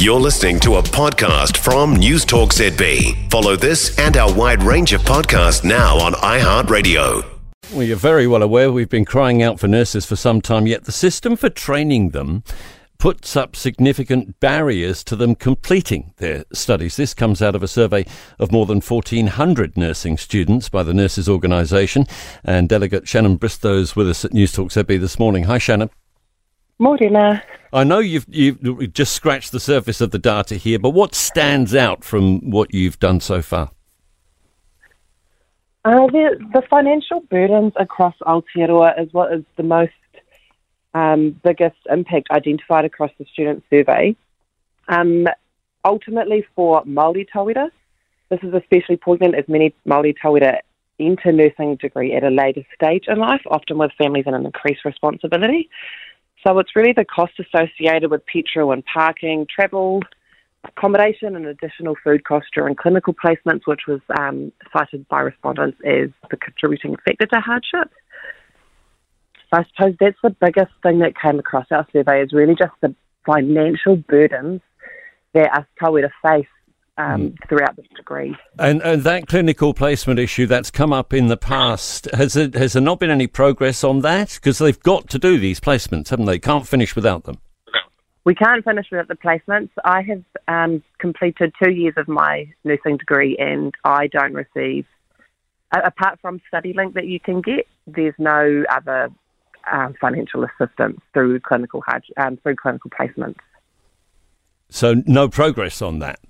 You're listening to a podcast from News Talk ZB. Follow this and our wide range of podcasts now on iHeartRadio. Well, you're very well aware we've been crying out for nurses for some time, yet the system for training them puts up significant barriers to them completing their studies. This comes out of a survey of more than 1,400 nursing students by the Nurses Organisation. And Delegate Shannyn Bristowe's with us at News Talk ZB this morning. Hi, Shannyn. Morena. I know you've you've just scratched the surface of the data here, but what stands out from what you've done so far? Uh, the, the financial burdens across Aotearoa is what is the most um, biggest impact identified across the student survey. Um, ultimately, for Māori tauira, this is especially poignant as many Māori tauira enter nursing degree at a later stage in life, often with families and an increased responsibility. So it's really the cost associated with petrol and parking, travel, accommodation, and additional food costs during clinical placements, which was um, cited by respondents as the contributing factor to hardship. So I suppose that's the biggest thing that came across our survey is really just the financial burdens that us tauira face um, mm. throughout this degree. And, and that clinical placement issue that's come up in the past, has, it, has there not been any progress on that? Because they've got to do these placements, haven't they? Can't finish without them. We can't finish without the placements. I have um, completed two years of my nursing degree and I don't receive, apart from StudyLink that you can get, there's no other um, financial assistance through clinical um, through clinical placements. So no progress on that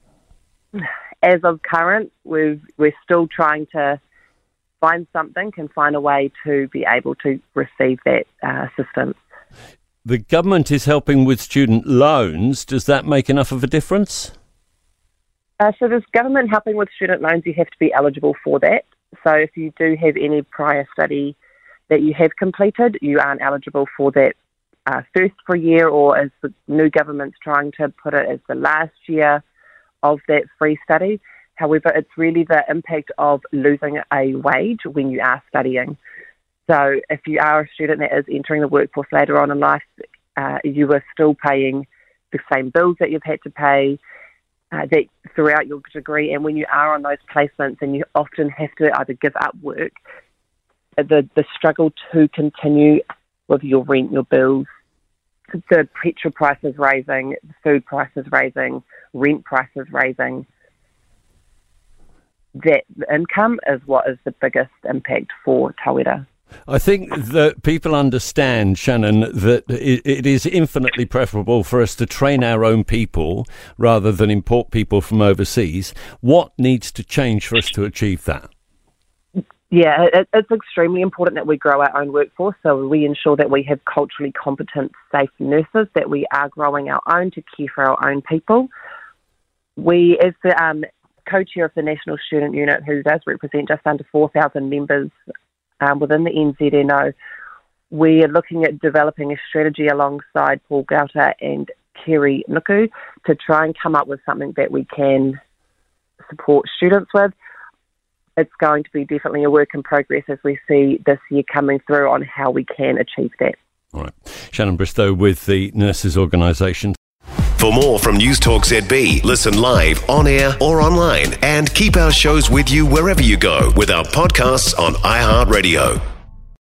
as of current, we've, we're still trying to find something and find a way to be able to receive that uh, assistance. The government is helping with student loans. Does that make enough of a difference? Uh, so, there's government helping with student loans. You have to be eligible for that. So, if you do have any prior study that you have completed, you aren't eligible for that uh, first for year, or as the new government's trying to put it, as the last year of that free study. However, it's really the impact of losing a wage when you are studying. So, if you are a student that is entering the workforce later on in life, uh, you are still paying the same bills that you've had to pay uh, that throughout your degree. And when you are on those placements, and you often have to either give up work, the the struggle to continue with your rent, your bills, the petrol prices rising, food prices rising, rent prices rising, that income is what is the biggest impact for tauira. I think that people understand, Shannyn, that it is infinitely preferable for us to train our own people rather than import people from overseas. What needs to change for us to achieve that? Yeah, it, it's extremely important that we grow our own workforce so we ensure that we have culturally competent, safe nurses, that we are growing our own to care for our own people. We, as the um, co chair of the National Student Unit, who does represent just under 4,000 members um, within the NZNO, we are looking at developing a strategy alongside Paul Goulter and Kerry Nuku to try and come up with something that we can support students with it's going to be definitely a work in progress as we see this year coming through on how we can achieve that. All right. Shannyn Bristowe with the Nurses Organisation. For more from News Talk ZB, listen live, on air, or online, and keep our shows with you wherever you go with our podcasts on iHeartRadio.